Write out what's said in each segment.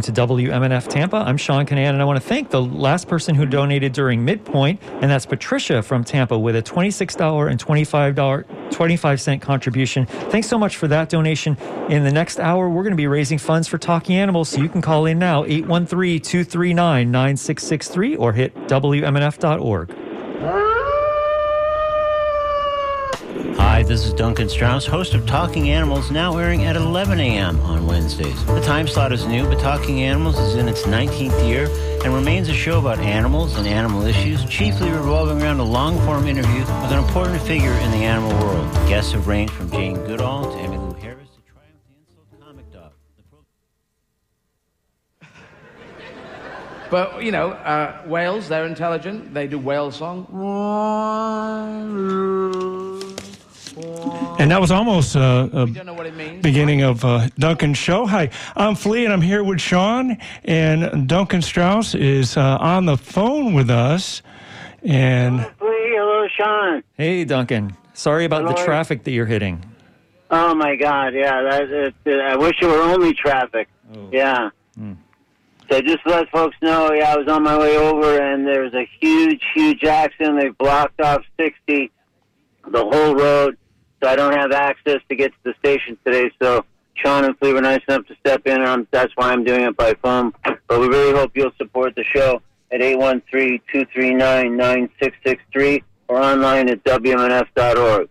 listening to WMNF Tampa. I'm Sean Canan, and I want to thank the last person who donated during midpoint, and that's Patricia from Tampa with a $26 and $25 25 cent contribution. Thanks so much for that donation. In the next hour, we're going to be raising funds for Talking Animals, so you can call in now 813 239 9663 or hit WMNF.org. Hi, this is Duncan Strauss, host of Talking Animals, now airing at 11 a.m. on Wednesdays. The time slot is new, but Talking Animals is in its 19th year and remains a show about animals and animal issues, chiefly revolving around a long-form interview with an important figure in the animal world. Guests have ranged from Jane Goodall to Emmylou Harris to Triumph the Insult Comic Dog. The pro- But, you know, uh, whales, they're intelligent. They do whale song. And that was almost uh, a don't know what it means. beginning of uh, Duncan's show. Hi, I'm Flea, and I'm here with Sean. And Duncan Strauss is uh, on the phone with us. And Flea, hello, Sean. Hey, Duncan. Sorry about the traffic that you're hitting. Oh my God, yeah. That, it, it, I wish it were only traffic. Yeah. So just to let folks know, yeah, I was on my way over, and there was a huge, huge accident. They blocked off 60, the whole road, so I don't have access to get to the station today. So Sean and Flea were nice enough to step in, and I'm, that's why I'm doing it by phone. But we really hope you'll support the show at 813-239-9663 or online at WMNF.org.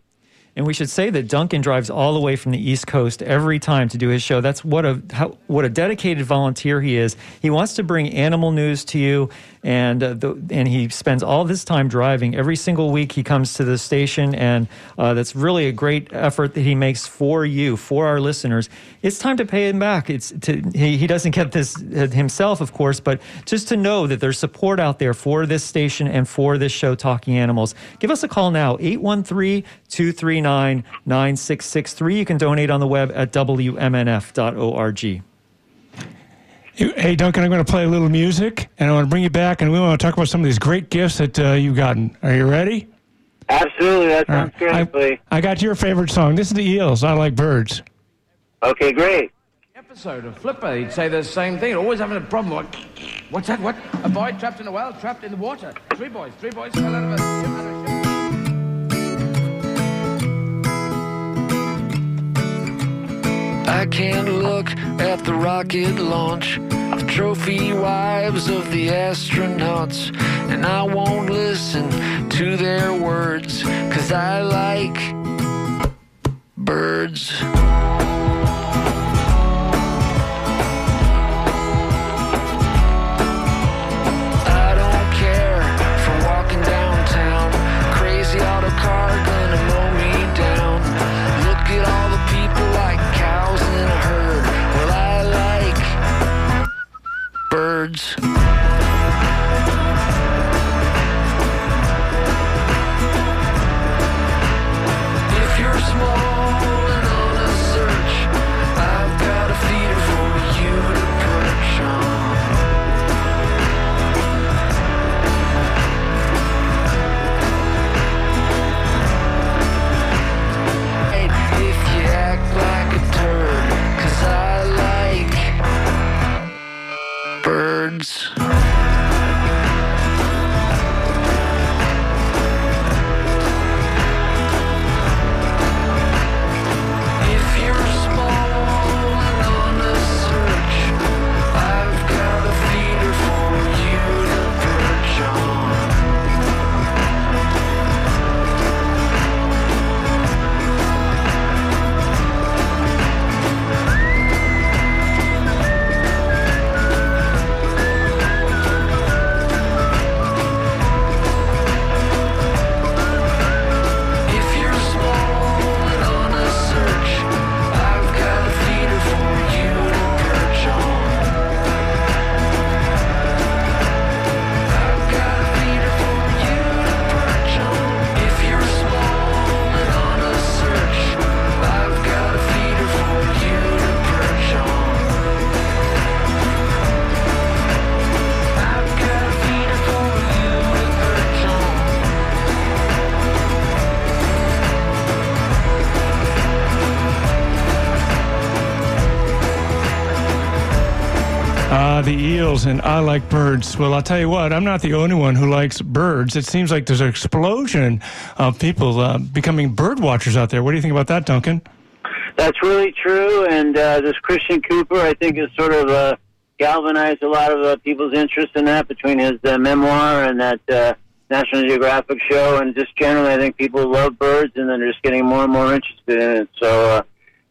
And we should say that Duncan drives all the way from the East Coast every time to do his show. That's what a how, what a dedicated volunteer he is. He wants to bring animal news to you, and uh, the, and he spends all this time driving. Every single week he comes to the station, and uh, that's really a great effort that he makes for you, for our listeners. It's time to pay him back. It's to, he he doesn't get this uh, himself, of course, but just to know that there's support out there for this station and for this show, Talking Animals. Give us a call now, 813 239 9663. You can donate on the web at WMNF.org. hey, Duncan, I'm going to play a little music, and I want to bring you back, and we want to talk about some of these great gifts that uh, you've gotten. Are you ready? Absolutely, that sounds right. great, I, I got your favorite song. This is the Eels. I like birds. Okay, great. episode of Flipper, he'd say the same thing. Always having a problem. What? What's that? What? A boy trapped in a well, trapped in the water. Three boys, three boys fell out of a I can't look at the rocket launch, the trophy wives of the astronauts, and I won't listen to their words, cause I like birds. Birds. Eels, and I like birds. Well, I'll tell you what, I'm not the only one who likes birds. It seems like there's an explosion of people uh, becoming bird watchers out there. What do you think about that, Duncan? That's really true, and uh, this Christian Cooper, I think, has sort of uh, galvanized a lot of uh, people's interest in that between his uh, memoir and that uh, National Geographic show, and just generally, I think people love birds, and they're just getting more and more interested in it. So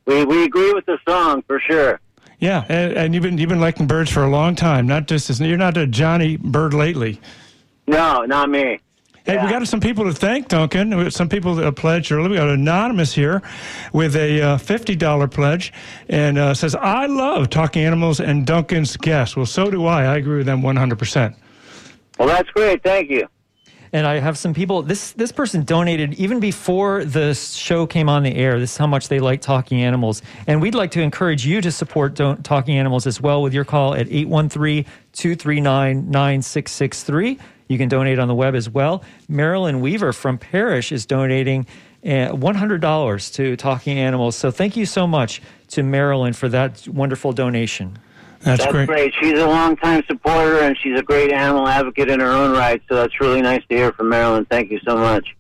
we we agree with the song for sure. Yeah, and, and you've been you've been liking birds for a long time. Not just as, you're not a Johnny Bird lately. No, not me. Hey, Yeah. we got some people to thank, Duncan. Some people that pledged early. We got Anonymous here with a uh, $50 pledge and uh, says, I love talking animals and Duncan's guests. Well, so do I. I agree with them 100%. Well, that's great. Thank you. And I have some people. This this person donated even before the show came on the air. This is how much they like talking animals, and we'd like to encourage you to support Don't, talking animals as well with your call at 813-239-9663. You can donate on the web as well. Marilyn Weaver from Parrish is donating uh, $100 to Talking Animals. So thank you so much to Marilyn for that wonderful donation. That's, That's great. great. She's a longtime supporter, and she's a great animal advocate in her own right. So that's really nice to hear from Marilyn. Thank you so much.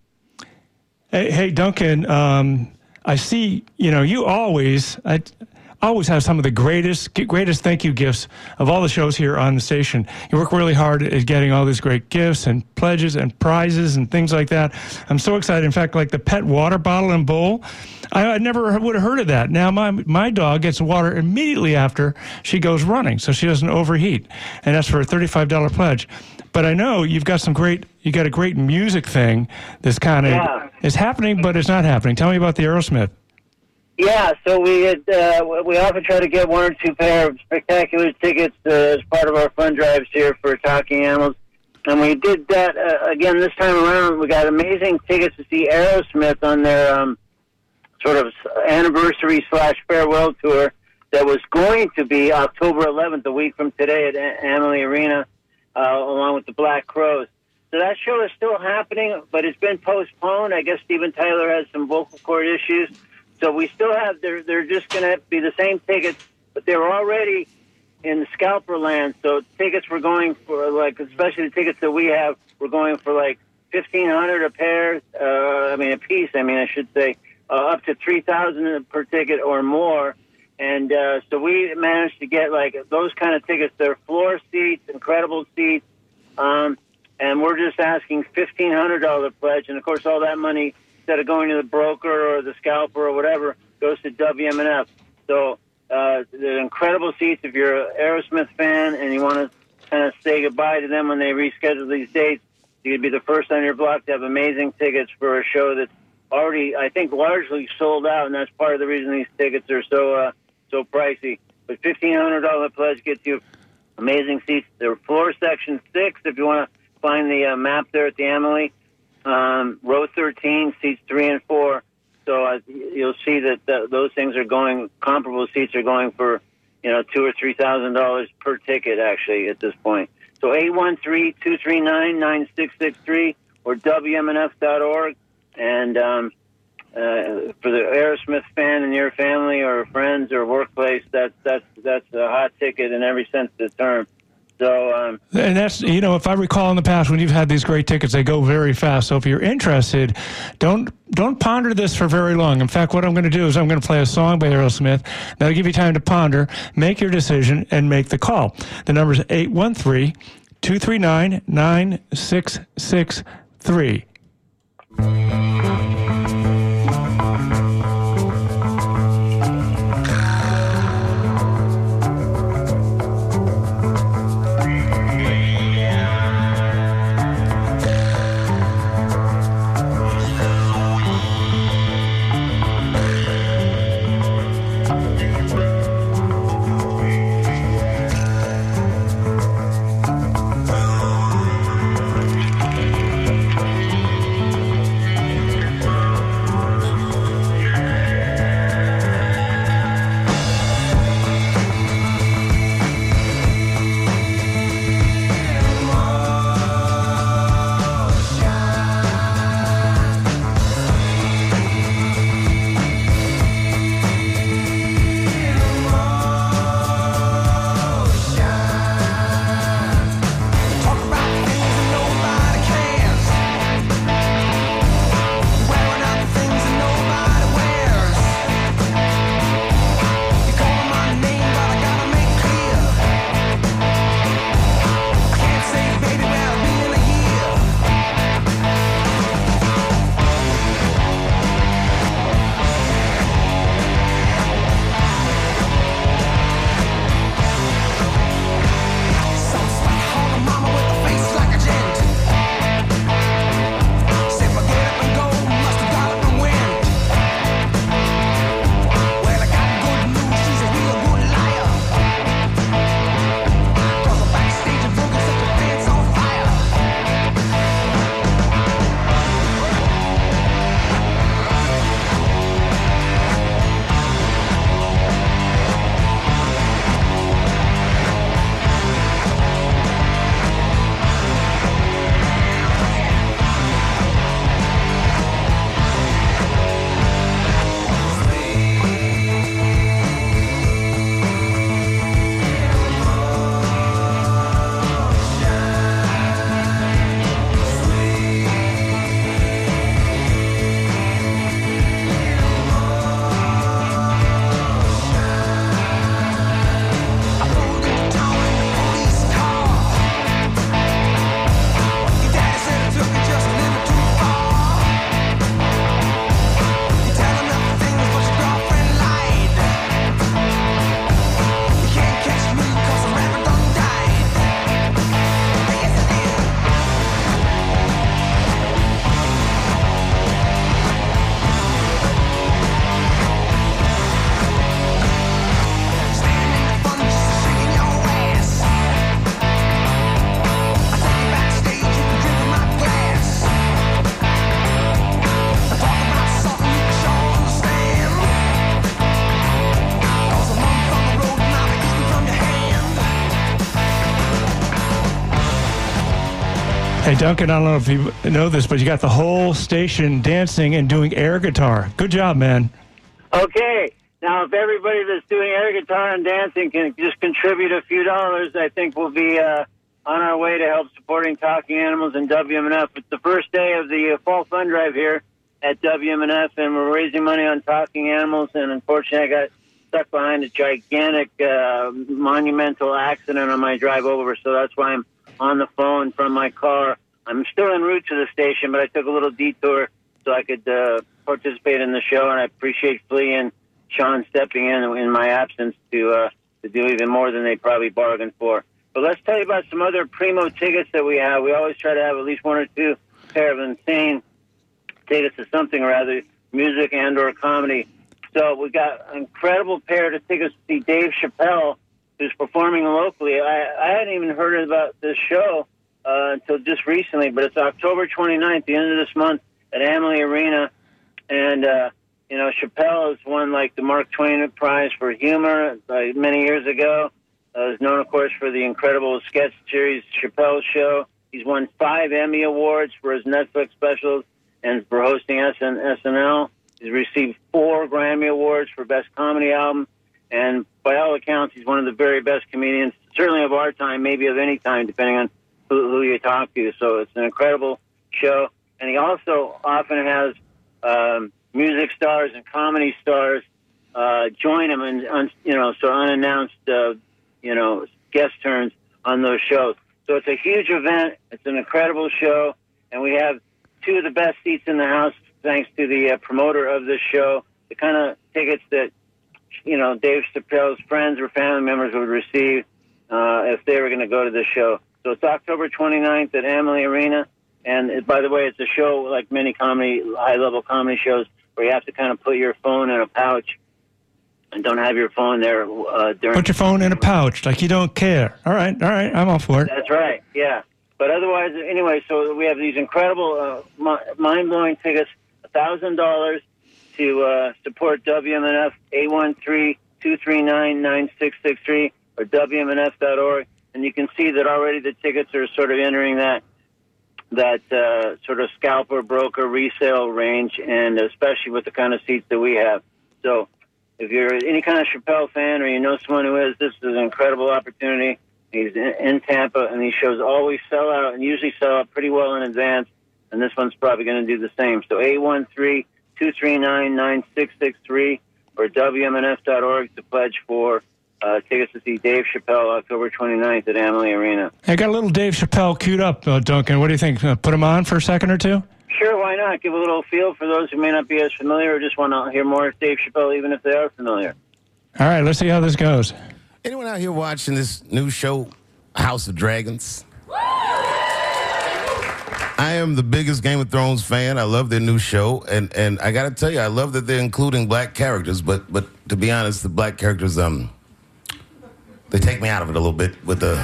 Hey, hey Duncan, um, I see, you know, you always, I always have some of the greatest, greatest thank you gifts of all the shows here on the station. You work really hard at getting all these great gifts and pledges and prizes and things like that. I'm so excited. In fact, like the pet water bottle and bowl, I, I never would have heard of that. Now my my dog gets water immediately after she goes running, so she doesn't overheat, and that's for a thirty-five dollar pledge. But I know you've got some great, you got a great music thing that's kind of Yeah. is happening, but it's not happening. Tell me about the Aerosmith. Yeah, so we had, uh, we often try to get one or two pair of spectacular tickets uh, as part of our fund drives here for Talking Animals. And we did that uh, again this time around. We got amazing tickets to see Aerosmith on their um, sort of anniversary slash farewell tour that was going to be October 11th, a week from today at A- Amalie Arena, uh, along with the Black Crowes. So that show is still happening, but it's been postponed. I guess Steven Tyler has some vocal cord issues. So we still have, they're, they're just going to be the same tickets, but they're already in scalper land. So tickets were going for, like, especially the tickets that we have, we're going for like 1500 a pair, uh, I mean, a piece, I mean, I should say, uh, up to 3000 per ticket or more. And uh, so we managed to get like those kind of tickets. They're floor seats, incredible seats. Um, and we're just asking fifteen hundred dollar pledge, and of course, all that money instead of going to the broker or the scalper or whatever goes to WMNF. So uh, they're incredible seats. If you're an Aerosmith fan and you want to kind of say goodbye to them when they reschedule these dates, you could be the first on your block to have amazing tickets for a show that's already, I think, largely sold out, and that's part of the reason these tickets are so uh, so pricey. But fifteen hundred dollar pledge gets you amazing seats. They're floor section six. If you want to find the uh, map there at the Amalie, um, row thirteen, seats three and four. So uh, you'll see that th- those things are going. Comparable seats are going for you know two or three thousand dollars per ticket actually at this point. So eight one three two three nine nine six six three or wmnf.org and. Um, uh, for the Aerosmith fan in your family or friends or workplace, that's that's that's a hot ticket in every sense of the term. So um, And that's, you know, if I recall in the past when you've had these great tickets, they go very fast. So if you're interested, don't don't ponder this for very long. In fact, what I'm going to do is I'm going to play a song by Aerosmith. That'll give you time to ponder, make your decision, and make the call. The number is 813 239 9663. Duncan, I don't know if you know this, but you got the whole station dancing and doing air guitar. Good job, man. Okay. Now, if everybody that's doing air guitar and dancing can just contribute a few dollars, I think we'll be uh, on our way to help supporting Talking Animals and WMNF. It's the first day of the uh, fall fund drive here at WMNF, and we're raising money on Talking Animals. And unfortunately, I got stuck behind a gigantic, uh, monumental accident on my drive over, so that's why I'm on the phone from my car. I'm still en route to the station, but I took a little detour so I could uh, participate in the show, and I appreciate Flea and Sean stepping in in my absence to uh, to do even more than they probably bargained for. But let's tell you about some other primo tickets that we have. We always try to have at least one or two pair of insane tickets to something or other, music and or comedy. So we got an incredible pair of tickets to see Dave Chappelle, who's performing locally. I, I hadn't even heard about this show uh, until just recently, but it's October 29th, the end of this month, at Amalie Arena. And, uh, you know, Chappelle has won, like, the Mark Twain Prize for Humor like, many years ago. Uh, is known, of course, for the incredible sketch series Chappelle Show. He's won five Emmy Awards for his Netflix specials and for hosting SN- SNL. He's received four Grammy Awards for Best Comedy Album. And by all accounts, he's one of the very best comedians, certainly of our time, maybe of any time, depending on who, who you talk to. So it's an incredible show. And he also often has um, music stars and comedy stars uh, join him, and you know, so unannounced, uh, you know, guest turns on those shows. So it's a huge event. It's an incredible show, and we have two of the best seats in the house, thanks to the uh, promoter of this show. The kind of tickets that you know Dave Chappelle's friends or family members would receive uh, if they were going to go to this show. So it's October 29th at Amalie Arena. And it, by the way, it's a show like many comedy, high level comedy shows where you have to kind of put your phone in a pouch and don't have your phone there uh, during. Put your phone in a pouch, like you don't care. All right, all right, I'm all for it. That's right, yeah. But otherwise, anyway, so we have these incredible, uh, mind blowing tickets, $1,000 to uh, support WMNF 813 239 9663 or WMNF.org. And you can see that already the tickets are sort of entering that that uh, sort of scalper broker resale range, and especially with the kind of seats that we have. So, if you're any kind of Chappelle fan or you know someone who is, this is an incredible opportunity. He's in, in Tampa, and these shows always sell out and usually sell out pretty well in advance. And this one's probably going to do the same. So, 813 239 9663 or WMNF.org to pledge for uh, tickets to see Dave Chappelle October 29th at Amalie Arena. I got a little Dave Chappelle queued up, uh, Duncan. What do you think? Uh, put him on for a second or two? Sure, why not? Give a little feel for those who may not be as familiar or just want to hear more of Dave Chappelle, even if they are familiar. All right, let's see how this goes. Anyone out here watching this new show, House of Dragons? I am the biggest Game of Thrones fan. I love their new show, and and I got to tell you, I love that they're including black characters. But but to be honest, the black characters um they take me out of it a little bit with the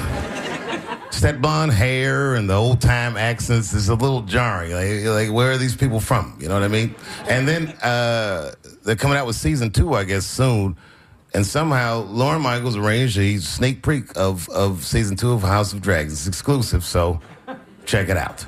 blonde hair and the old time accents It's a little jarring. Like, like, where are these people from? You know what I mean? And then uh, they're coming out with season two, I guess, soon. And somehow Lorne Michaels arranged a sneak peek of, of season two of House of Dragons. It's exclusive, so check it out.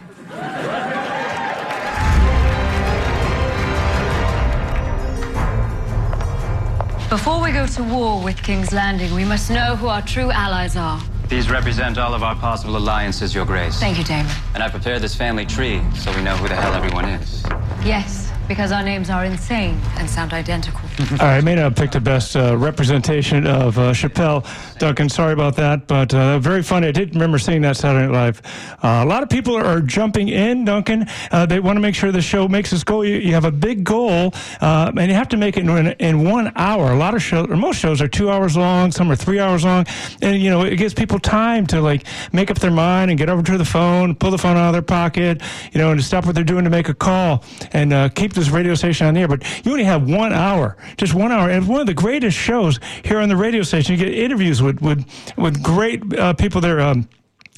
Before we go to war with King's Landing, we must know who our true allies are. These represent all of our possible alliances, Your Grace. Thank you, Daemon. And I prepared this family tree so we know who the hell everyone is. Yes, because our names are insane and sound identical. All right, I may not have picked the best uh, representation of uh, Chappelle. Duncan, sorry about that, but uh, very funny. I did remember seeing that Saturday Night Live. Uh, a lot of people are jumping in, Duncan. Uh, they want to make sure the show makes its goal. You, you have a big goal, uh, and you have to make it in, in one hour. A lot of shows, or most shows, are two hours long. Some are three hours long, and you know it gives people time to like make up their mind and get over to the phone, pull the phone out of their pocket, you know, and to stop what they're doing to make a call and keep this radio station on the air. But you only have one hour just one hour. And one of the greatest shows here on the radio station. You get interviews with with with great uh, people there. Um,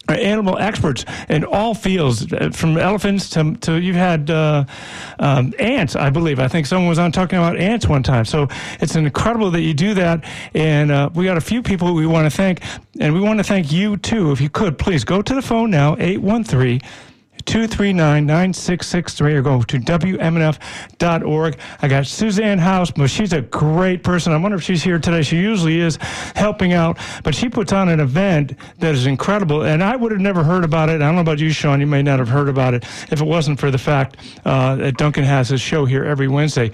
animal experts in all fields, uh, from elephants to, to you've had uh, um, ants, I believe. I think someone was on talking about ants one time. So it's incredible that you do that. And uh, we got a few people we want to thank, and we want to thank you too. If you could, please go to the phone now, 813 239 9663 or go to WMNF.org. I got Suzanne House, she's a great person. I wonder if she's here today. She usually is helping out, but she puts on an event that is incredible. And I would have never heard about it. I don't know about you, Sean. You may not have heard about it if it wasn't for the fact uh, that Duncan has his show here every Wednesday.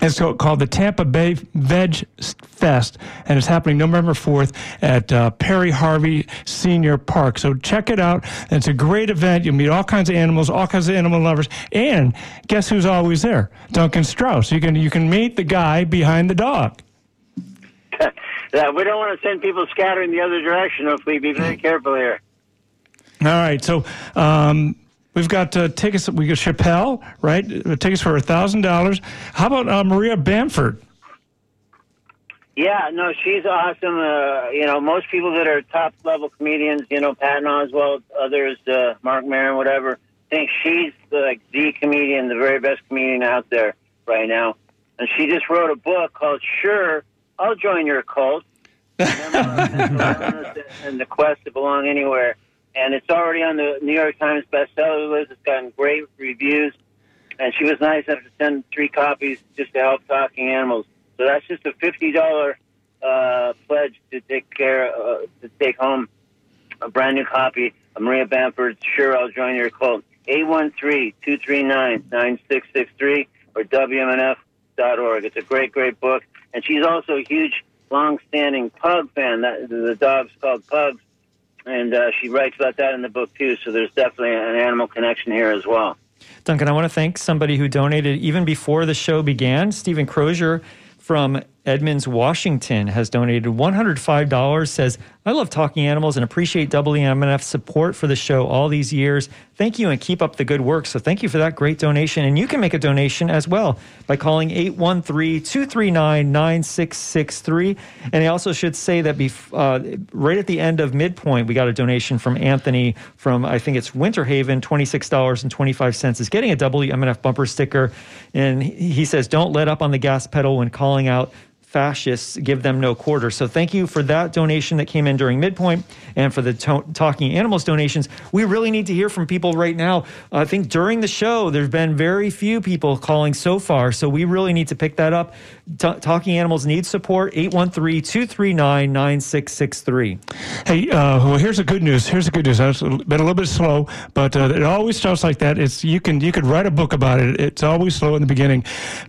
It's called the Tampa Bay Veg Fest, and it's happening November 4th at uh, Perry Harvey Senior Park. So check it out. It's a great event. You'll meet all kinds of animals, all kinds of animal lovers, and guess who's always there? Duncan Strauss. You can you can meet the guy behind the dog. We don't want to send people scattering the other direction. If we be very careful here. All right, so um, we've got uh, tickets. We got Chappelle, right? Uh, Tickets for a thousand dollars. How about uh, Maria Bamford? Yeah, no, she's awesome. Uh, you know, most people that are top level comedians, you know, Patton Oswalt, others, uh, Marc Maron, whatever, think she's like the comedian, the very best comedian out there right now. And she just wrote a book called "Sure, I'll Join Your Cult," and the quest to belong anywhere. And it's already on the New York Times bestseller list. It's gotten great reviews. And she was nice enough to send three copies just to help Talking Animals. So that's just a fifty dollar uh, pledge to take care uh, to take home a brand new copy of Maria Bamford's Sure I'll Join Your Cult. 813-239-9663 or WMNF.org. It's a great, great book. And she's also a huge, long-standing pug fan. That, the dog's called Pugs. And uh, she writes about that in the book, too. So there's definitely an animal connection here as well. Duncan, I want to thank somebody who donated even before the show began. Stephen Crozier from Edmonds, Washington has donated $105. Says, I love talking animals and appreciate WMNF's support for the show all these years. Thank you and keep up the good work. So, thank you for that great donation. And you can make a donation as well by calling 813 239 9663. And I also should say that bef- uh, right at the end of midpoint, we got a donation from Anthony from, I think it's Winter Haven, $26.25 is getting a WMNF bumper sticker. And he says, Don't let up on the gas pedal when calling out fascists give them no quarter. So thank you for that donation that came in during midpoint and for the to- Talking Animals donations. We really need to hear from people right now. I think during the show, there's been very few people calling so far. So we really need to pick that up. T- Talking Animals needs support. 813-239-9663. Hey, uh, well, here's the good news. Here's the good news. I've been a little bit slow, but uh, it always starts like that. It's you can you could write a book about it. It's always slow in the beginning.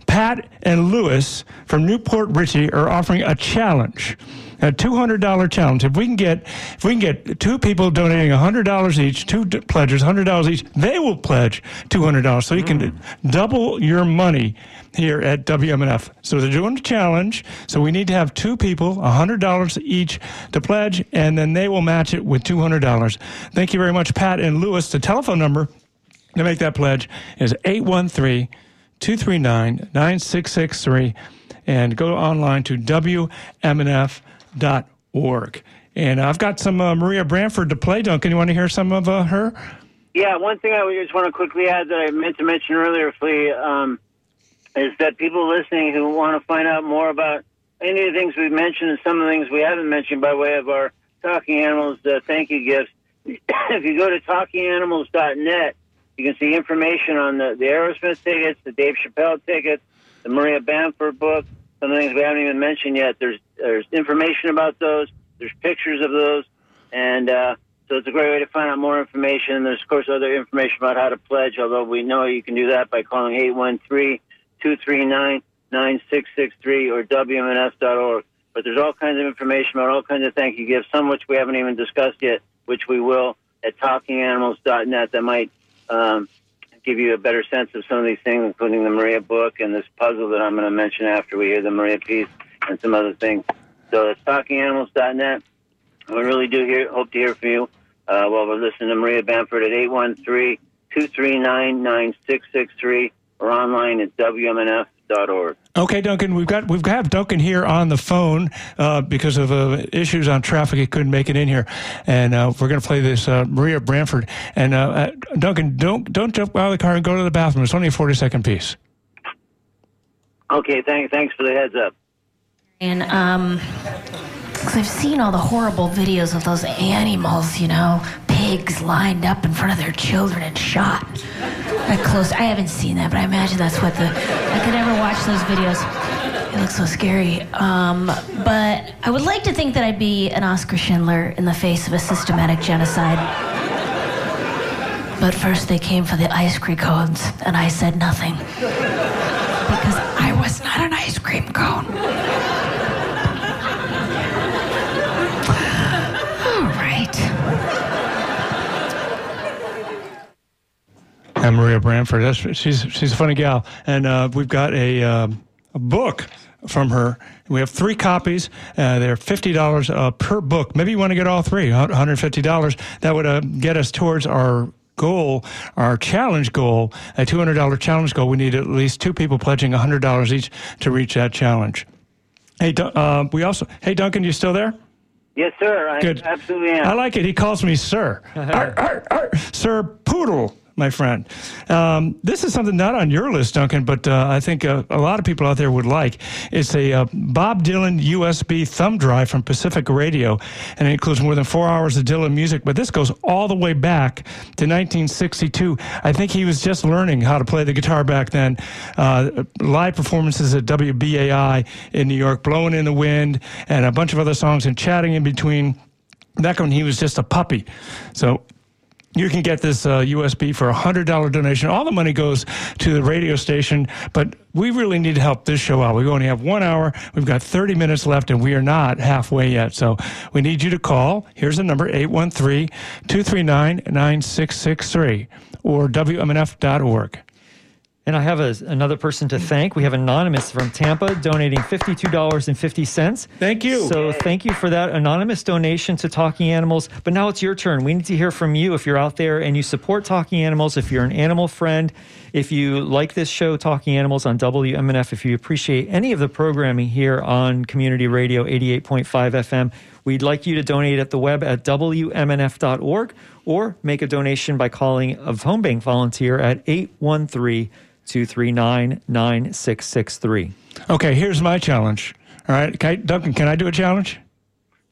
Pat and Lewis from New Port Richey are offering a challenge. A two hundred dollar challenge. If we can get, if we can get two people donating hundred dollars each, two d- pledgers hundred dollars each, they will pledge two hundred dollars. So you can mm. double your money here at WMNF. So they're doing a challenge. So we need to have two people, hundred dollars each to pledge, and then they will match it with two hundred dollars. Thank you very much, Pat and Lewis. The telephone number to make that pledge is 813 239 9663 and go online to WMNF.org. And I've got some uh, Maria Branford to play, Duncan. You want to hear some of uh, her? Yeah, one thing I just want to quickly add that I meant to mention earlier, Flea, um, is that people listening who want to find out more about any of the things we've mentioned and some of the things we haven't mentioned by way of our Talking Animals uh, thank you gifts, if you go to talkinganimals.net, you can see information on the, the Aerosmith tickets, the Dave Chappelle tickets, the Maria Bamford book, some of the things we haven't even mentioned yet. There's there's information about those. There's pictures of those, and uh, so it's a great way to find out more information. There's of course other information about how to pledge, although we know you can do that by calling 813-239-9663 or WMNF.org. But there's all kinds of information about all kinds of thank you gifts, some which we haven't even discussed yet, which we will at talkinganimals.net that might um, give you a better sense of some of these things, including the Maria book and this puzzle that I'm going to mention after we hear the Maria piece and some other things. So it's talkinganimals.net. We really do hear, hope to hear from you uh, while we're listening to Maria Bamford at 813-239-9663 or online at WMNF.org. Okay, Duncan, we've got we've got Duncan here on the phone uh, because of uh, issues on traffic. He couldn't make it in here, and uh, we're going to play this uh, Maria Branford. And uh, uh, Duncan, don't don't jump out of the car and go to the bathroom. It's only a forty second piece. Okay, thanks, thanks for the heads up. And um, because I've seen all the horrible videos of those animals, you know, pigs lined up in front of their children and shot. That close. I haven't seen that, but I imagine that's what the. I could never watch those videos. It looks so scary. Um, but I would like to think that I'd be an Oscar Schindler in the face of a systematic genocide. But first, they came for the ice cream cones, and I said nothing. Because I was not an ice cream cone. All right. And Maria Branford. That's she's she's a funny gal, and uh, we've got a, um, a book from her. We have three copies. Uh, they're fifty dollars uh, per book. Maybe you want to get all three. One hundred fifty dollars. That would uh, get us towards our goal, our challenge goal, a two hundred dollar challenge goal. We need at least two people pledging hundred dollars each to reach that challenge. Hey, uh, we also. Hey, Duncan, you still there? Yes, sir. I Good. absolutely am. I like it. He calls me Sir. Arr, arr, arr. Sir Poodle, my friend. Um, this is something not on your list, Duncan, but uh, I think uh, a lot of people out there would like. It's a uh, Bob Dylan USB thumb drive from Pacifica Radio, and it includes more than four hours of Dylan music. But this goes all the way back to 1962. I think he was just learning how to play the guitar back then. Uh, live performances at WBAI in New York, Blowing in the Wind, and a bunch of other songs, and chatting in between back when he was just a puppy. So you can get this uh, USB for a hundred dollar donation. All the money goes to the radio station, but we really need to help this show out. We only have one hour. We've got 30 minutes left and we are not halfway yet. So we need you to call. Here's the number 813-239-9663 or WMNF.org. And I have a, another person to thank. We have Anonymous from Tampa donating $52.50. Thank you. So thank you for that anonymous donation to Talking Animals. But now it's your turn. We need to hear from you if you're out there and you support Talking Animals, if you're an animal friend, if you like this show, Talking Animals on WMNF, if you appreciate any of the programming here on Community Radio 88.5 FM. We'd like you to donate at the web at WMNF.org or make a donation by calling a phone bank volunteer at 813 239 9663. Okay, here's my challenge. All right, can Duncan, can I do a challenge?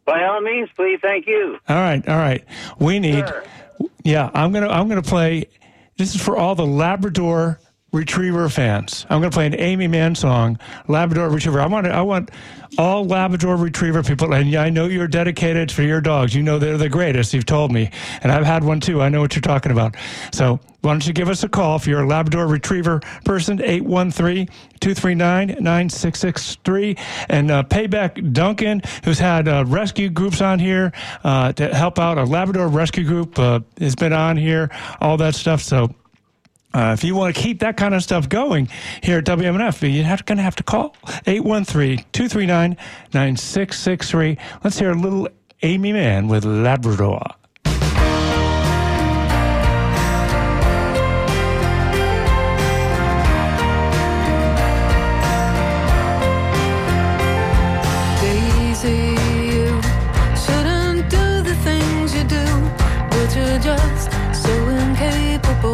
By all means, please. Thank you. All right, all right. We need. Sure. Yeah, I'm gonna I'm gonna play. This is for all the Labrador Retriever fans. I'm gonna play an Aimee Mann song, Labrador Retriever. I want I want all Labrador Retriever people, and I know you're dedicated for your dogs. You know they're the greatest. You've told me, and I've had one too. I know what you're talking about. So why don't you give us a call if you're a Labrador Retriever person, 813-239-9663, and uh, pay back Duncan, who's had uh, rescue groups on here uh, to help out. A Labrador rescue group uh, has been on here, all that stuff. So uh, if you want to keep that kind of stuff going here at WMNF, you're going to have to call 813-239-9663. Let's hear a little Aimee Mann with Labrador. Daisy, you shouldn't do the things you do, but you're just so incapable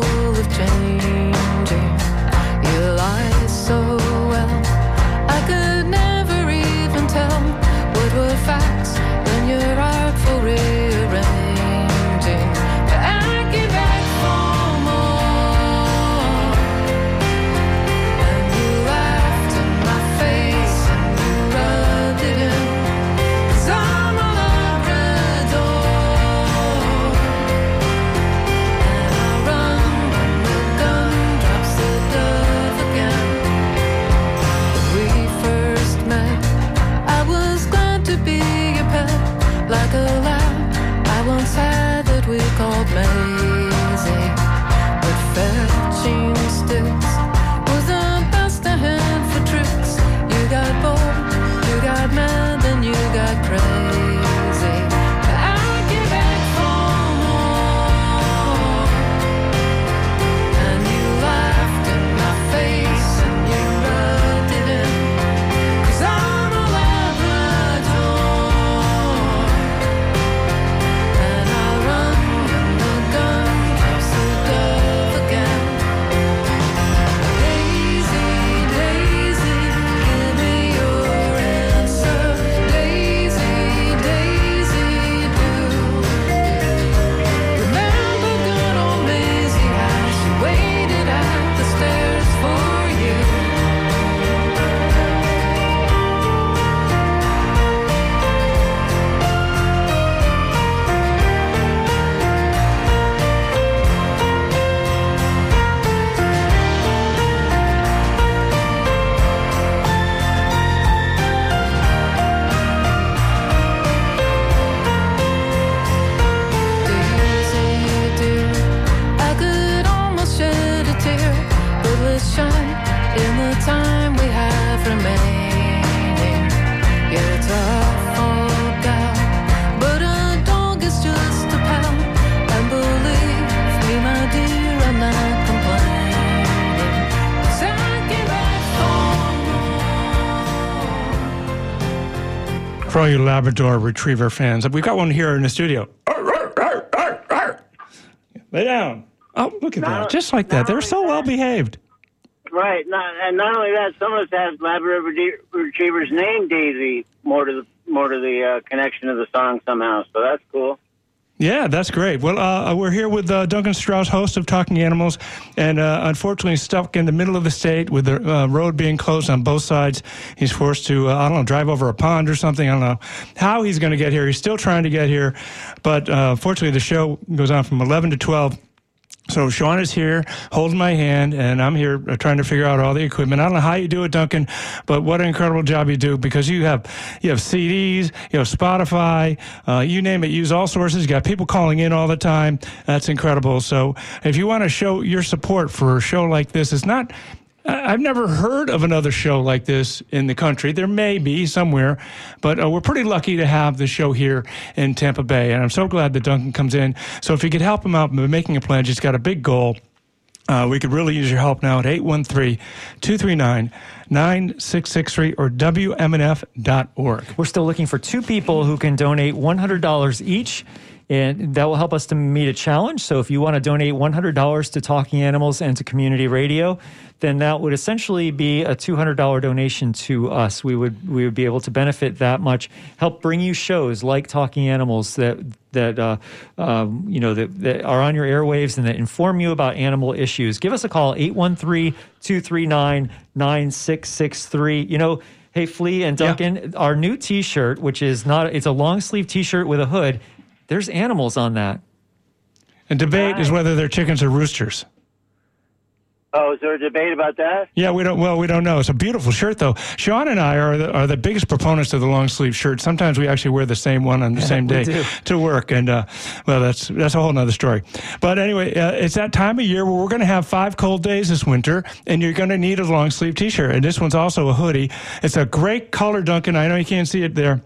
Labrador Retriever fans. We've got one here in the studio. Lay down. Oh, look at that. Just like that. They're so well behaved. Right, not, and not only that, some of us have Labrador Retrievers named Daisy more to the more to the uh, connection of the song somehow. So that's cool. Yeah, that's great. Well, uh, we're here with uh, Duncan Strauss, host of Talking Animals, and uh, unfortunately stuck in the middle of the state with the uh, road being closed on both sides. He's forced to, uh, I don't know, drive over a pond or something. I don't know how he's going to get here. He's still trying to get here, but uh, fortunately the show goes on from 11 to 12. So Sean is here holding my hand, and I'm here trying to figure out all the equipment. I don't know how you do it, Duncan, but what an incredible job you do because you have you have CDs, you have Spotify, uh, you name it. Use all sources. You got people calling in all the time. That's incredible. So if you want to show your support for a show like this, it's not. I've never heard of another show like this in the country. There may be somewhere, but uh, we're pretty lucky to have the show here in Tampa Bay. And I'm so glad that Duncan comes in. So if you could help him out by making a pledge, he's got a big goal. Uh, we could really use your help now at 813 239 9663 or WMNF.org. We're still looking for two people who can donate $100 each. And that will help us to meet a challenge. So, if you want to donate $100 to Talking Animals and to community radio, then that would essentially be a $200 donation to us. We would we would be able to benefit that much, help bring you shows like Talking Animals that that uh, um, you know that, that are on your airwaves and that inform you about animal issues. Give us a call 813-239-9663. You know, hey Flea and Duncan, our new T-shirt, which is not it's a long sleeve T-shirt with a hood. There's animals on that. And debate is whether they're chickens or roosters. Oh, is there a debate about that? Yeah, we don't. Well, we don't know. It's a beautiful shirt, though. Sean and I are the, are the biggest proponents of the long sleeve shirt. Sometimes we actually wear the same one on the same we day do. to work, and uh, well, that's that's a whole nother story. But anyway, uh, it's that time of year where we're going to have five cold days this winter, and you're going to need a long sleeve T-shirt. And this one's also a hoodie. It's a great color, Duncan. I know you can't see it there,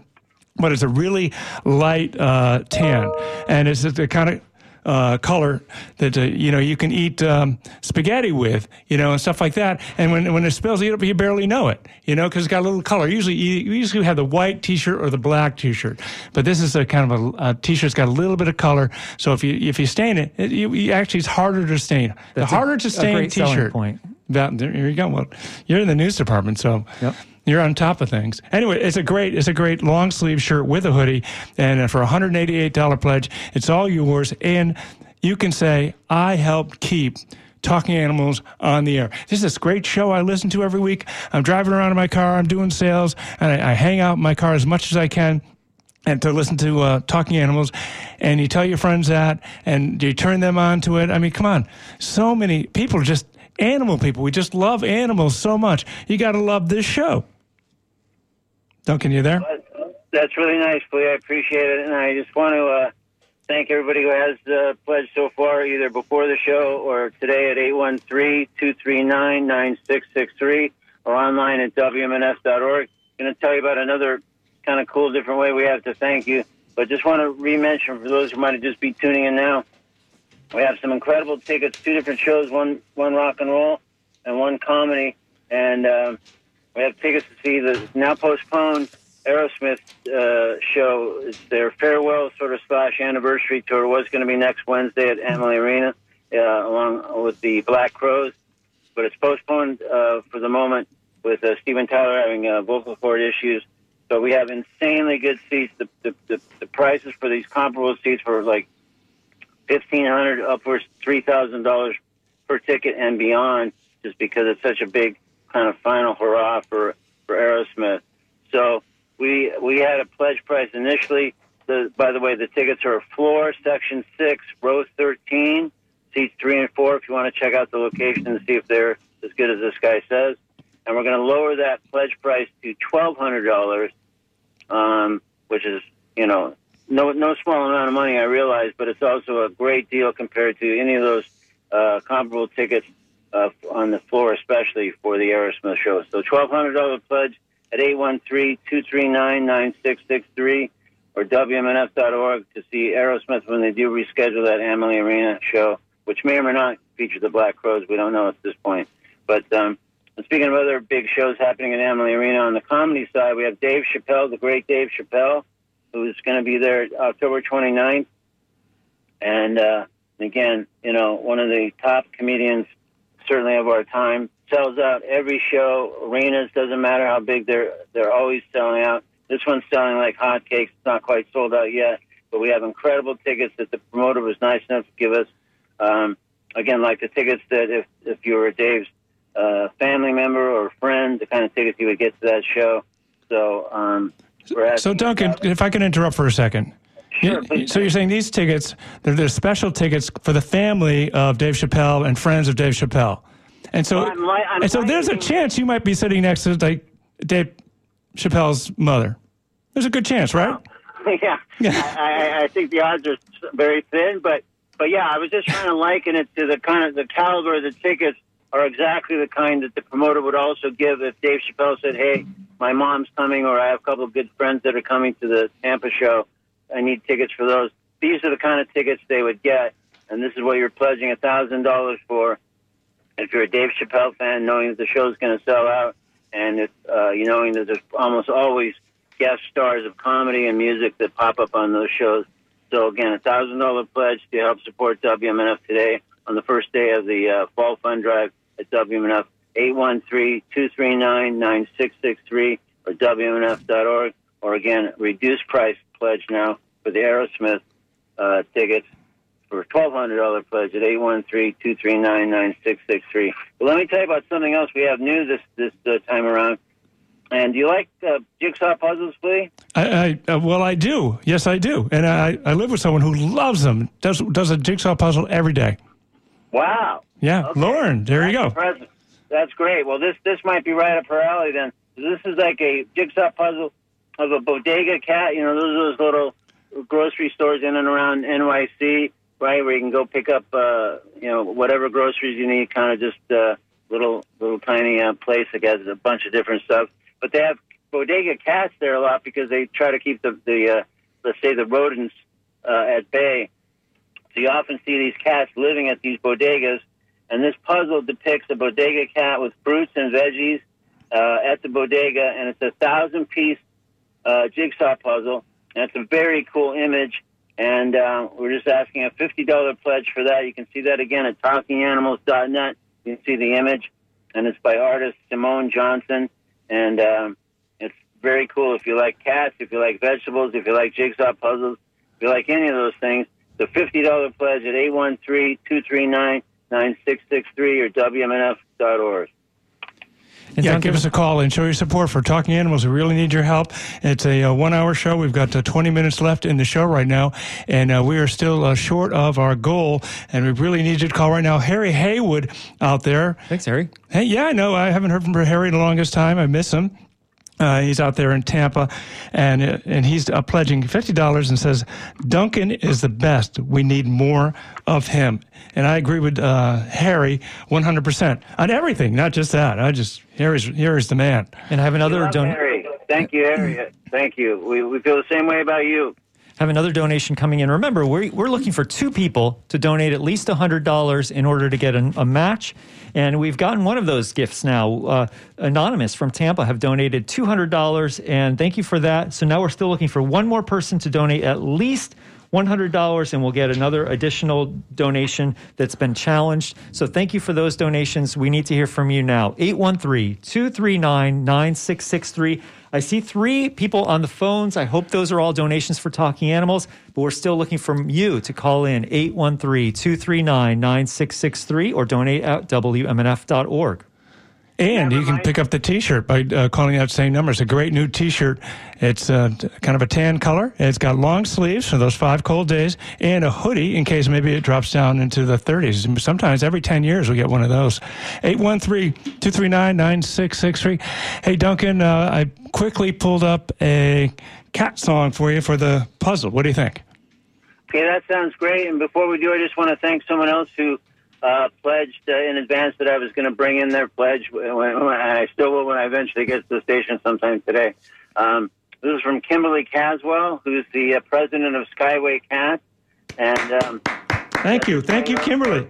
but it's a really light uh, tan, and it's the kind of uh, color that uh, you know you can eat um, spaghetti with, you know, and stuff like that. And when when it spills, you, you barely know it, you know, because it's got a little color. Usually, you, you usually have the white T-shirt or the black T-shirt, but this is a kind of a, a T-shirt's got a little bit of color. So if you if you stain it, it you, you actually it's harder to stain. the That's a- harder to a stain great T-shirt. point. That there, here you go. Well, you're in the news department, so Yep. You're on top of things. Anyway, it's a great it's a great long sleeve shirt with a hoodie, and for a hundred eighty eight dollar pledge, it's all yours. And you can say, "I helped keep." Talking animals on the air. This is this great show I listen to every week. I'm driving around in my car. I'm doing sales, and I, I hang out in my car as much as I can and to listen to uh, talking animals and you tell your friends that and you turn them on to it i mean come on so many people just animal people we just love animals so much you got to love this show duncan you there That's really nice, Flea. I appreciate it, and I just want to uh, thank everybody who has uh, pledged so far, either before the show or today at 813-239-9663 or online at WMNF.org. Going to tell you about another kind of cool, different way we have to thank you. But just want to re-mention for those who might just be tuning in now, we have some incredible tickets, two different shows, one one rock and roll and one comedy, and um, we have tickets to see the now postponed Aerosmith uh, show. It's their farewell sort of slash anniversary tour. was going to be next Wednesday at Amalie Arena, uh, along with the Black Crowes, but it's postponed uh, for the moment with uh, Steven Tyler having uh, vocal cord issues. So we have insanely good seats. The, the, the, the prices for these comparable seats were like fifteen hundred upwards three thousand dollars per ticket and beyond, just because it's such a big kind of final hurrah for for Aerosmith. So we we had a pledge price initially. The, by the way, the tickets are floor section six, row thirteen, seats three and four. If you want to check out the location and see if they're as good as this guy says, and we're going to lower that pledge price to twelve hundred dollars, um, which is you know no no small amount of money, I realize, but it's also a great deal compared to any of those uh, comparable tickets uh, on the floor, especially for the Aerosmith show. So twelve hundred dollar pledge at 813-239-9663 or WMNF.org to see Aerosmith when they do reschedule that Amalie Arena show, which may or may not feature the Black Crowes. We don't know at this point. But um, speaking of other big shows happening in Amalie Arena on the comedy side, we have Dave Chappelle, the great Dave Chappelle, who's going to be there October 29th. And uh, again, you know, one of the top comedians, certainly of our time, sells out every show. Arenas doesn't matter how big they're they're always selling out. This one's selling like hotcakes. It's not quite sold out yet, but we have incredible tickets that the promoter was nice enough to give us. Um, again, like the tickets that if if you were Dave's uh, family member or friend, the kind of tickets you would get to that show. So, um, we're So, Duncan, if I can interrupt for a second. Sure, You- so you're saying these tickets, they're, they're special tickets for the family of Dave Chappelle and friends of Dave Chappelle. And so, Well, I'm li- I'm and so there's a chance you might be sitting next to like Dave Chappelle's mother. There's a good chance, right? yeah, I, I, I think the odds are very thin, but but yeah, I was just trying to liken it to the kind of the caliber of the tickets are exactly the kind that the promoter would also give if Dave Chappelle said, "Hey, my mom's coming, or I have a couple of good friends that are coming to the Tampa show. I need tickets for those." These are the kind of tickets they would get, and this is what you're pledging a thousand dollars for. If you're a Dave Chappelle fan, knowing that the show's going to sell out, and if uh, you knowing that there's almost always guest stars of comedy and music that pop up on those shows. So again, a thousand dollar pledge to help support WMNF today on the first day of the uh, fall fund drive at WMNF 813-239-9663 or WMNF.org or again reduced price pledge now for the Aerosmith uh, tickets for a twelve hundred dollar pledge at 813-239-9663. But let me tell you about something else we have new this this uh, time around. And do you like uh, jigsaw puzzles, Flea? I, I uh, well, I do. Yes, I do. And I, I live with someone who loves them. Does does a jigsaw puzzle every day. Wow. Yeah, Lauren. There you go. Present. That's great. Well, this this might be right up her alley then. This is like a jigsaw puzzle of a bodega cat. You know, those those little grocery stores in and around NYC, right, where you can go pick up, uh, you know, whatever groceries you need. Kind of just uh, little little tiny uh, place that has a bunch of different stuff. But they have bodega cats there a lot because they try to keep the the uh, let's say the rodents uh, at bay. So you often see these cats living at these bodegas, and this puzzle depicts a bodega cat with fruits and veggies uh, at the bodega, and it's a thousand piece uh, jigsaw puzzle. It's a very cool image, and uh, we're just asking a fifty dollar pledge for that. You can see that again at talkinganimals.net. You can see the image, and it's by artist Simone Johnson, and um, it's very cool. If you like cats, if you like vegetables, if you like jigsaw puzzles, if you like any of those things, the $50 pledge at 813-239-9663 or WMNF.org. yeah, give us a call and show your support for Talking Animals. We really need your help. It's a, uh one-hour show. We've got uh, 20 minutes left in the show right now, and uh, we are still uh, short of our goal. And we really need you to call right now. Harry Haywood out there. Thanks, Harry. Hey, yeah, I know. I haven't heard from Harry in the longest time. I miss him. Uh, he's out there in Tampa, and uh, and he's uh, pledging fifty dollars and says Duncan is the best. We need more of him, and I agree with uh, Harry one hundred percent on everything, not just that. I just Harry's Harry's the man. And I have another Love don- Harry. Thank you, Harry. Thank you. We, we feel the same way about you. have another donation coming in. Remember, we're, we're looking for two people to donate at least $100 in order to get an, a match. And we've gotten one of those gifts now. Uh, Anonymous from Tampa have donated $200, and thank you for that. So now we're still looking for one more person to donate at least $100, and we'll get another additional donation that's been challenged. So thank you for those donations. We need to hear from you now. 813 239 9663. I see three people on the phones. I hope those are all donations for Talking Animals, but we're still looking for you to call in 813 239 9663 or donate at WMNF.org. And you can pick up the T-shirt by uh, calling that same number. It's a great new T-shirt. It's uh, kind of a tan color. It's got long sleeves for those five cold days, and a hoodie in case maybe it drops down into the 30s. Sometimes every 10 years we get one of those. 813-239-9663. Hey, Duncan, uh, I quickly pulled up a cat song for you for the puzzle. What do you think? Okay, that sounds great. And before we do, I just want to thank someone else who uh, pledged uh, in advance that I was going to bring in their pledge, when, when I still will when I eventually get to the station sometime today. Um, this is from Kimberly Caswell, who's the uh, president of Skyway Cats. And um, Thank you. Thank you, Kimberly.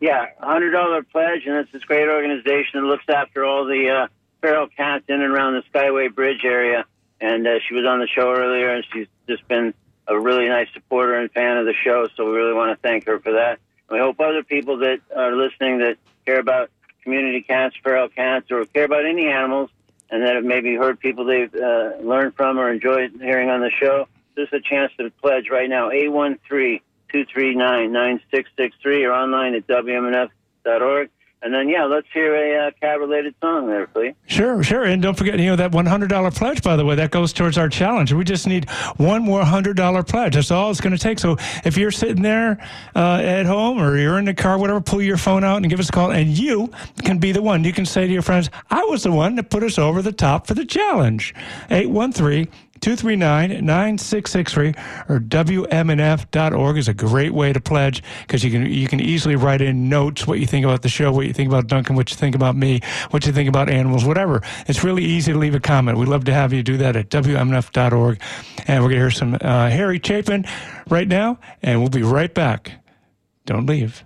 Yeah, hundred dollar pledge, and it's this great organization that looks after all the uh, feral cats in and around the Skyway Bridge area. And uh, she was on the show earlier, and she's just been a really nice supporter and fan of the show. So we really want to thank her for that. We hope other people that are listening that care about community cats, feral cats, or care about any animals, and that have maybe heard people they've uh, learned from or enjoyed hearing on the show, this is a chance to pledge right now. 813-239-9663 or online at WMNF.org. And then, yeah, let's hear a uh, cat-related song there, please. Sure, sure. And don't forget, you know, that $100 pledge, by the way, that goes towards our challenge. We just need one more $100 pledge. That's all it's going to take. So if you're sitting there uh, at home or you're in the car, whatever, pull your phone out and give us a call. And you can be the one. You can say to your friends, I was the one that put us over the top for the challenge. 813- 239-9663 or WMNF.org is a great way to pledge because you can you can easily write in notes what you think about the show, what you think about Duncan, what you think about me, what you think about animals, whatever. It's really easy to leave a comment. We'd love to have you do that at WMNF.org. And we're going to hear some uh, Harry Chapin right now, and we'll be right back. Don't leave.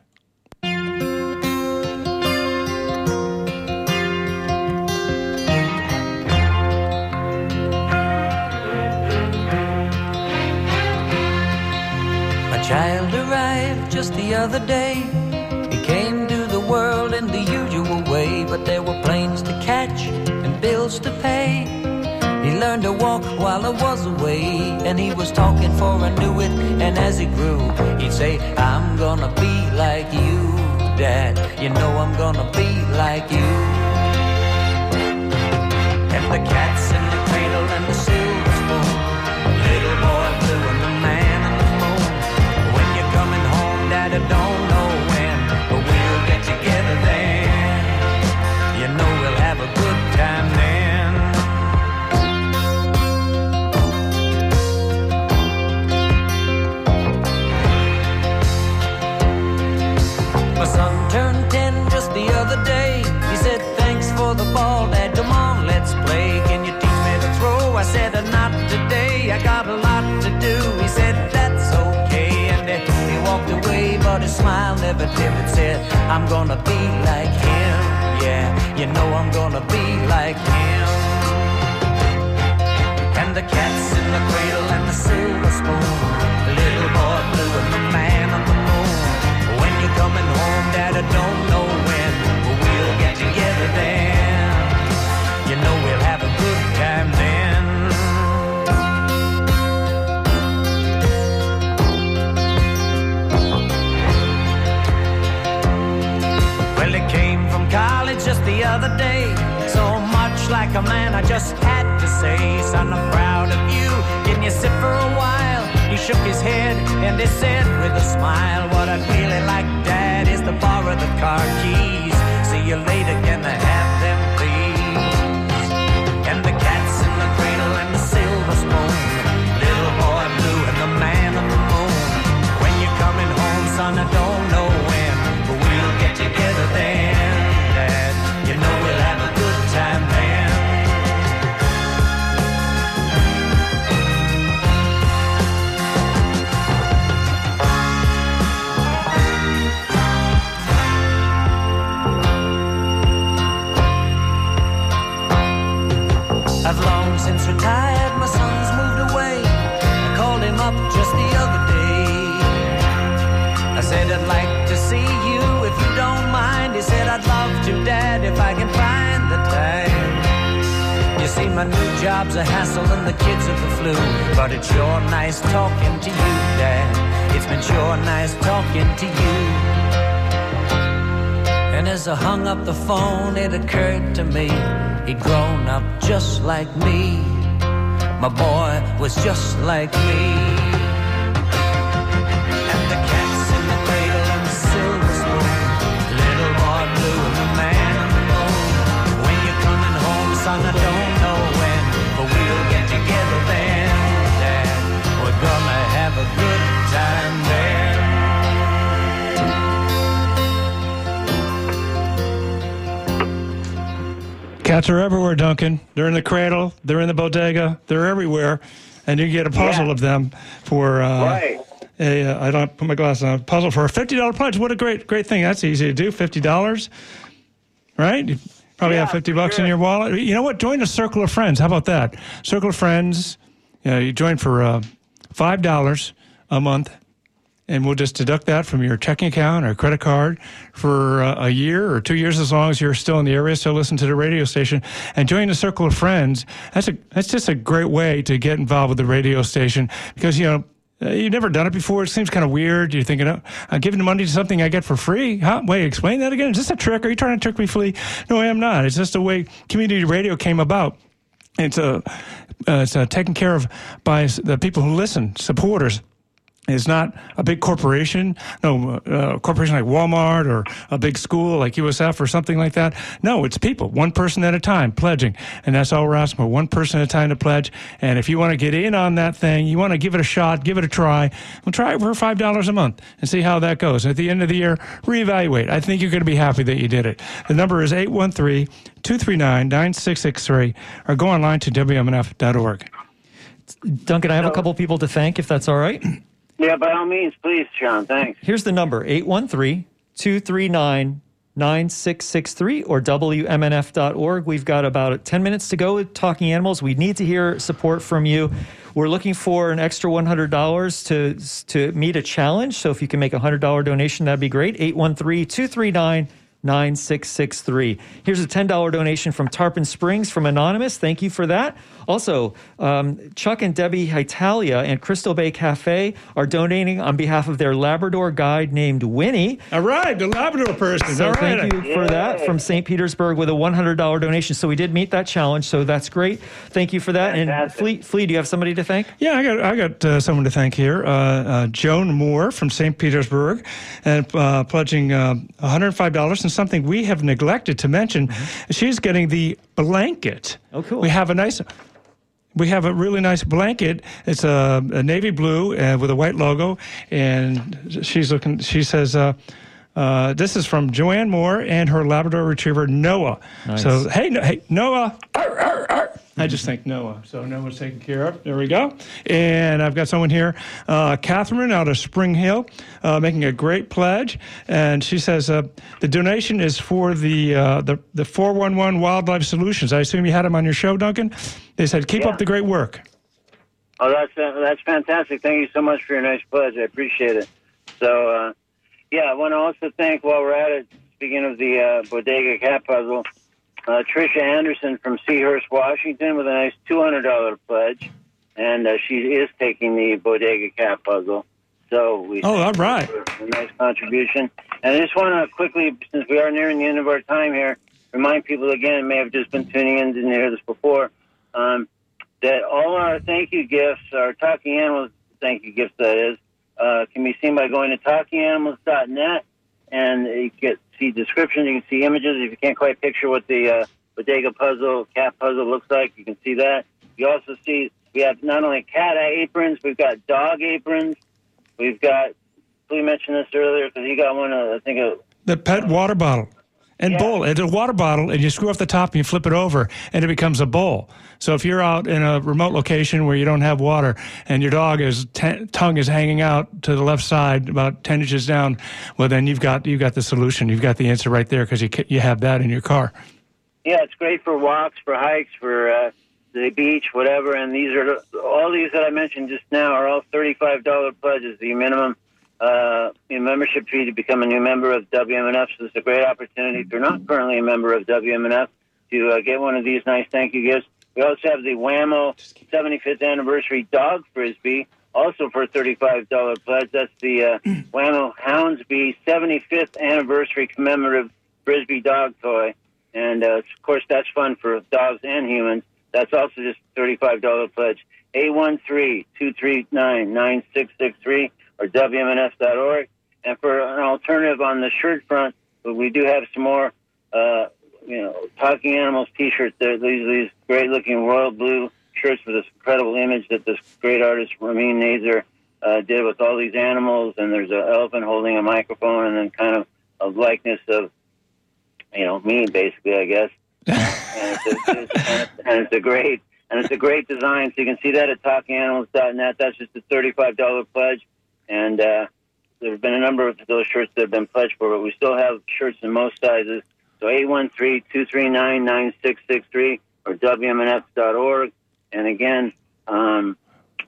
The other day. He came to the world in the usual way, but there were planes to catch and bills to pay. He learned to walk while I was away, and he was talking for I knew it. And as he grew, he'd say, I'm gonna be like you, Dad. You know I'm gonna be like you. And the cats smile never dimmed. Said, I'm gonna be like him. Yeah, you know I'm gonna be like him. And the cat's in the cradle and the silver spoon. The little boy blue and the man on the moon. When you're coming home, Dad, I don't know the other day. So much like a man, I just had to say, son, I'm proud of you. Can you sit for a while? He shook his head and he said with a smile, What I'd really like, Dad, is to borrow the car keys. See you later, can I have see, my new job's a hassle and the kids are the flu. But it's sure nice talking to you, Dad. It's been sure nice talking to you. And as I hung up the phone, it occurred to me he'd grown up just like me. My boy was just like me. And the cat's in the cradle and silver spoon. Little boy blue and the man. When you're coming home, son, Cats are everywhere, Duncan. They're in the cradle, they're in the bodega, they're everywhere, and you get a puzzle Yeah. of them for uh, Right. a uh, I don't put my glasses on. Puzzle for a fifty dollar pledge. What a great great thing. That's easy to do. Fifty dollars, right? You probably have fifty bucks in your wallet. You know what? Join a circle of friends. How about that? Circle of friends. You, know, you join for uh, five dollars a month, and we'll just deduct that from your checking account or credit card for uh, a year or two years, as long as you're still in the area. So listen to the radio station and join a circle of friends. That's a that's just a great way to get involved with the radio station because you know. Uh, you've never done it before. It seems kind of weird. You're thinking, oh, I'm giving money to something I get for free. Huh? Wait, explain that again. Is this a trick? Are you trying to trick me, Flea? No, I am not. It's just the way community radio came about. It's uh, uh, it's uh, taken care of by the people who listen, supporters. It's not a big corporation, no uh, corporation like Walmart or a big school like USF or something like that. No, it's people, one person at a time pledging, and that's all we're asking for: one person at a time to pledge. And if you want to get in on that thing, you want to give it a shot, give it a try. We'll try it for five dollars a month and see how that goes. At the end of the year, reevaluate. I think you're going to be happy that you did it. The number is 813 239 9663 or go online to WMNF.org. Duncan, I have a couple people to thank, if that's all right. Yeah, by all means, please, Sean. Thanks. Here's the number 813 239 9663 or WMNF.org. We've got about 10 minutes to go with Talking Animals. We need to hear support from you. We're looking for an extra $100 to, to meet a challenge. So if you can make a $100 donation, that'd be great. 813 239 9663. Here's a $10 donation from Tarpon Springs from Anonymous. Thank you for that. Also, um, Chuck and Debbie Italia and Crystal Bay Cafe are donating on behalf of their Labrador guide named Winnie. All right, the Labrador person. So All right. thank you for that from St. Petersburg with a $100 donation. So we did meet that challenge. So that's great. Thank you for that. And Flea, Flea, do you have somebody to thank? Yeah, I got I got uh, someone to thank here. Uh, uh, Joan Moore from St. Petersburg, and uh, pledging uh, $105 and something we have neglected to mention. She's getting the blanket. Oh, cool. We have a nice. We have a really nice blanket. It's a, a navy blue uh, with a white logo, and she's looking. She says. Uh, uh, this is from Joanne Moore and her Labrador Retriever Noah. Nice. So hey, no, hey Noah, Arr, arr, arr. I just think Noah. So Noah's taken care of. There we go. And I've got someone here, uh, Catherine out of Spring Hill, uh, making a great pledge. And she says uh, the donation is for the uh, the the 411 Wildlife Solutions. I assume you had them on your show, Duncan. They said keep Yeah. up the great work. Oh, that's uh, that's fantastic. Thank you so much for your nice pledge. I appreciate it. So, uh, yeah, I want to also thank while we're at it. Speaking of the uh, Bodega Cat Puzzle, uh, Trisha Anderson from Seahurst, Washington, with a nice two hundred dollar pledge, and uh, she is taking the Bodega Cat Puzzle. So we Oh, all right. a nice contribution. And I just want to quickly, since we are nearing the end of our time here, remind people again, may have just been tuning in, didn't hear this before, um, that all our thank you gifts, our Talking Animals thank you gifts, that is, uh, can be seen by going to talkinganimals.net and you get see descriptions, you can see images. If you can't quite picture what the uh, bodega puzzle, cat puzzle looks like, you can see that. You also see we have not only cat aprons, we've got dog aprons, we've got. We mentioned this earlier because you got one. Of, I think The pet water bottle. And bowl. It's a water bottle, and you screw off the top and you flip it over, and it becomes a bowl. So if you're out in a remote location where you don't have water, and your dog is t- tongue is hanging out to the left side about ten inches down, well then you've got you've got the solution. You've got the answer right there because you you have that in your car. Yeah, it's great for walks, for hikes, for uh, the beach, whatever. And these are all these that I mentioned just now are all thirty-five dollar pledges. The minimum uh, the membership fee to become a new member of WMNF. So it's a great opportunity if you're not currently a member of WMNF to uh, get one of these nice thank you gifts. We also have the Wham-O 75th anniversary dog frisbee, also for a $35 pledge. That's the uh, Wham-O Houndsby 75th anniversary commemorative frisbee dog toy. And uh, of course, that's fun for dogs and humans. That's also just $35 pledge. 813-239-9663 or WMNF.org. And for an alternative on the shirt front, we do have some more, uh, you know, Talking Animals T-shirts. There, these these great looking royal blue shirts with this incredible image that this great artist Ramin Nazer uh, did with all these animals. And there's an elephant holding a microphone, and then kind of a likeness of, you know, me basically, I guess. and, it's a, it's, and, it's, and it's a great and it's a great design. So you can see that at talkinganimals.net. That's just a thirty-five dollar pledge. And uh, there have been a number of those shirts that have been pledged for, but we still have shirts in most sizes. So 813-239-9663 or WMNF.org. And again, um,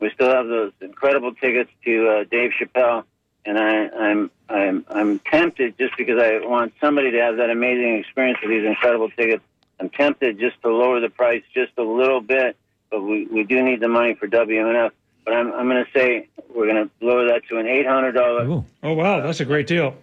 we still have those incredible tickets to uh, Dave Chappelle. And I, I'm I'm I'm tempted just because I want somebody to have that amazing experience with these incredible tickets. I'm tempted just to lower the price just a little bit, but we, we do need the money for WMNF. But I'm I'm going to say we're going to lower that to an eight hundred dollar. Oh wow, that's a great deal.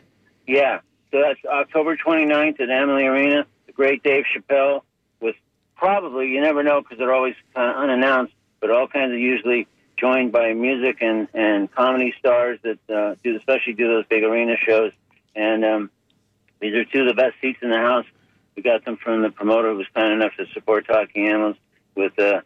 Yeah. So that's October 29th at Amalie Arena. The great Dave Chappelle with probably, you never know because they're always kind of unannounced, but all kinds of usually joined by music and, and comedy stars that uh, do, especially do those big arena shows. And um, these are two of the best seats in the house. We got them from the promoter who was kind enough to support Talking Animals with uh,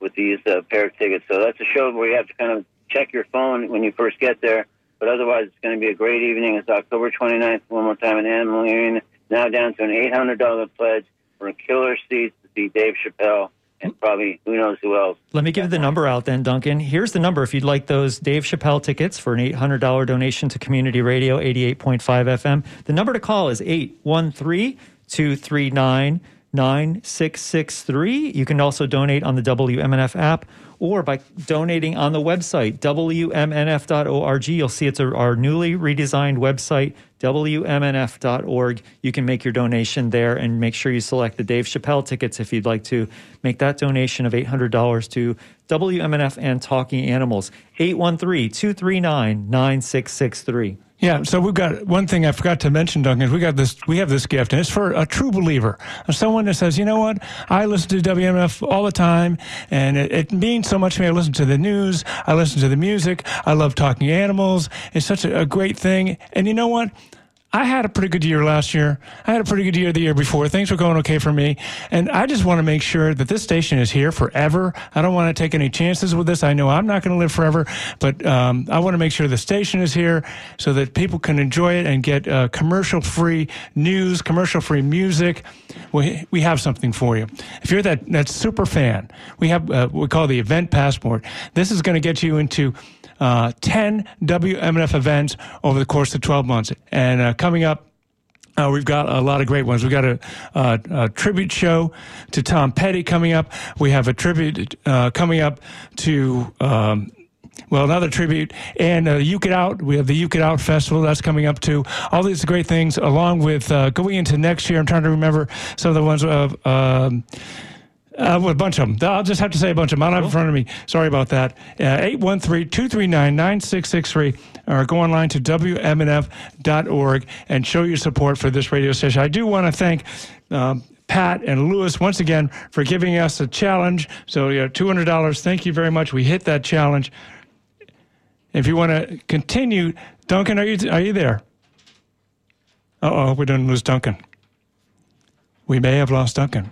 with these uh, pair of tickets. So that's a show where you have to kind of check your phone when you first get there. But otherwise, it's going to be a great evening. It's October 29th, one more time in Amalie Arena. Now down to an $800 pledge for a killer seats to see Dave Chappelle and probably who knows who else. Let me give the number out then, Duncan. Here's the number if you'd like those Dave Chappelle tickets for an $800 donation to Community Radio 88.5 FM. The number to call is 813 239 9663. You can also donate on the WMNF app or by donating on the website, WMNF.org. You'll see it's a, our newly redesigned website, WMNF.org. You can make your donation there and make sure you select the Dave Chappelle tickets if you'd like to make that donation of $800 to WMNF and Talking Animals. 813 239 9663. Yeah, so we've got one thing I forgot to mention, Duncan. Is we got this. We have this gift, and it's for a true believer, someone that says, "You know what? I listen to WMF all the time, and it, it means so much to me. I listen to the news, I listen to the music, I love talking animals. It's such a, a great thing. And you know what? I had a pretty good year last year. I had a pretty good year the year before. Things were going okay for me. And I just want to make sure that this station is here forever. I don't want to take any chances with this. I know I'm not going to live forever, but um, I want to make sure the station is here so that people can enjoy it and get uh, commercial free news, commercial free music. We, we have something for you. If you're that, that super fan, we have uh, we call the event passport. This is going to get you into uh, 10 WMNF events over the course of 12 months. And uh, coming up, uh, we've got a lot of great ones. We've got a, a, a, tribute show to Tom Petty coming up. We have a tribute uh, coming up to. Um, well, another tribute and uh, Get Out. We have the You Get Out Festival that's coming up too. All these great things, along with uh, going into next year. I'm trying to remember some of the ones of. Um, uh, well, a bunch of them. I'll just have to say a bunch of them. I don't have in front of me. Sorry about that. Uh, 813 239 9663 or go online to WMNF.org and show your support for this radio station. I do want to thank. Um, Pat and Lewis once again for giving us a challenge. So, you know, $200. Thank you very much. We hit that challenge. If you want to continue, Duncan, are you, are you there? Uh oh, we didn't lose Duncan. We may have lost Duncan.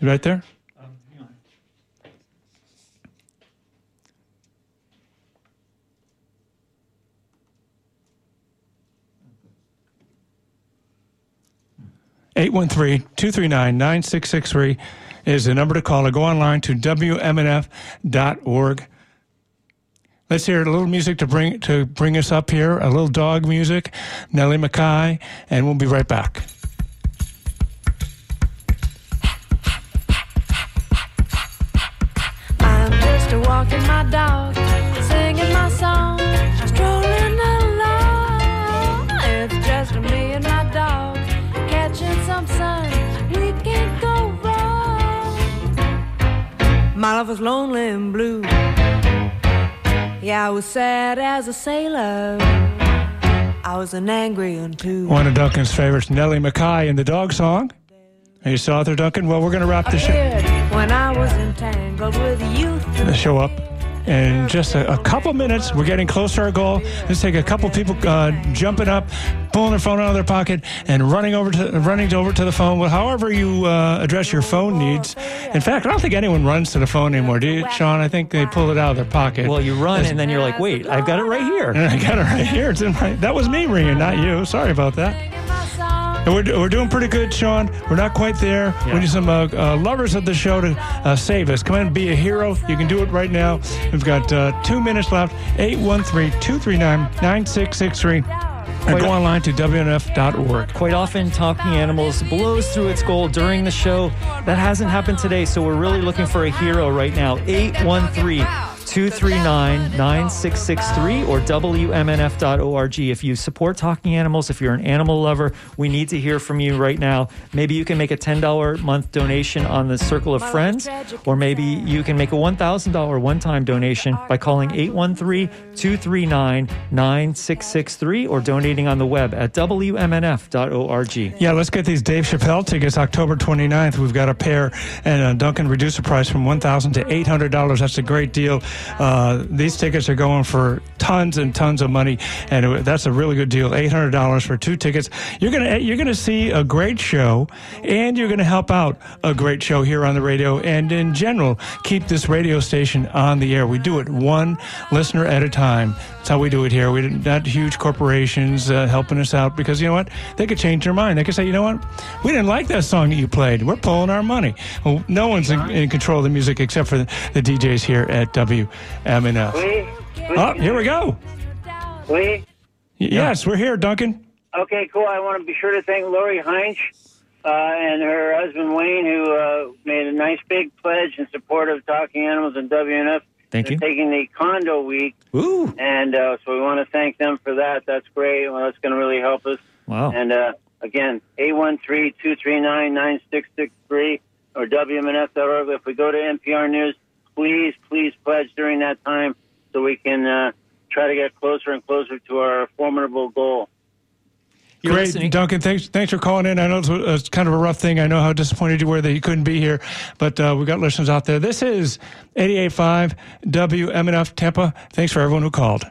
You right there? Eight one three two three nine nine six six three is the number to call or go online to WMNF.org. Let's hear a little music to bring to bring us up here, a little dog music, Nellie McKay, and we'll be right back. Was lonely and blue. Yeah, I was sad as a sailor. I was an angry one too. One of Duncan's favorites, Nellie McKay, in the dog song. Are you still out Duncan? Well, we're going to wrap the show, When I was entangled with youth. the show up in just a, a couple minutes. We're getting close to our goal. Let's take a couple people uh, jumping up, pulling their phone out of their pocket, and running over to running over to the phone. Well, however you uh, address your phone needs. In fact, I don't think anyone runs to the phone anymore, do you, Sean? I think they pull it out of their pocket. Well, you run and then you're like, wait, I've got it right here. And I got it right here. It's in my, that was me ringing, not you. Sorry about that. And we're, we're doing pretty good, Sean. We're not quite there. We need some uh, uh, lovers of the show to uh, save us. Come in and be a hero. You can do it right now. We've got uh, two minutes left. 813 239 9663. Or go online to WNF.org. Quite often, Talking Animals blows through its goal during the show. That hasn't happened today, so we're really looking for a hero right now. 813 239 9663 or WMNF.org. If you support Talking Animals, if you're an animal lover, we need to hear from you right now. Maybe you can make a $10 a month donation on the Circle of Friends, or maybe you can make a $1,000 one time donation by calling 813 239 9663 or donating on the web at WMNF.org. Yeah, let's get these Dave Chappelle tickets October 29th. We've got a pair, and uh, Duncan reduced the price from 1,000 to $800. That's a great deal. Uh, these tickets are going for tons and tons of money, and that's a really good deal. $800 for two tickets. You're gonna you're gonna see a great show, and you're gonna help out a great show here on the radio, and in general, keep this radio station on the air. We do it one listener at a time. That's how we do it here. We didn't- huge corporations uh, helping us out because you know what? They could change their mind. They could say, you know what? We didn't like that song that you played. We're pulling our money. Well, no one's in, in control of the music except for the, the DJs here at WMNF. Oh, here we go. We? Yes, we're here, Duncan. Okay, cool. I want to be sure to thank Lori Heinz uh, and her husband Wayne, who uh, made a nice big pledge in support of Talking Animals and WNF. Thank you. taking the condo week. Ooh. And uh, so we want to thank them for that. That's great. Well, that's going to really help us. Wow. And uh, again, 813-239-9663 or WMNF.org. If we go to NPR News, please, please pledge during that time so we can uh, try to get closer and closer to our formidable goal. Great, Duncan. Thanks, thanks for calling in. I know it's, it's kind of a rough thing. I know how disappointed you were that you couldn't be here, but uh, we got listeners out there. This is 88.5 WMNF Tampa. Thanks for everyone who called.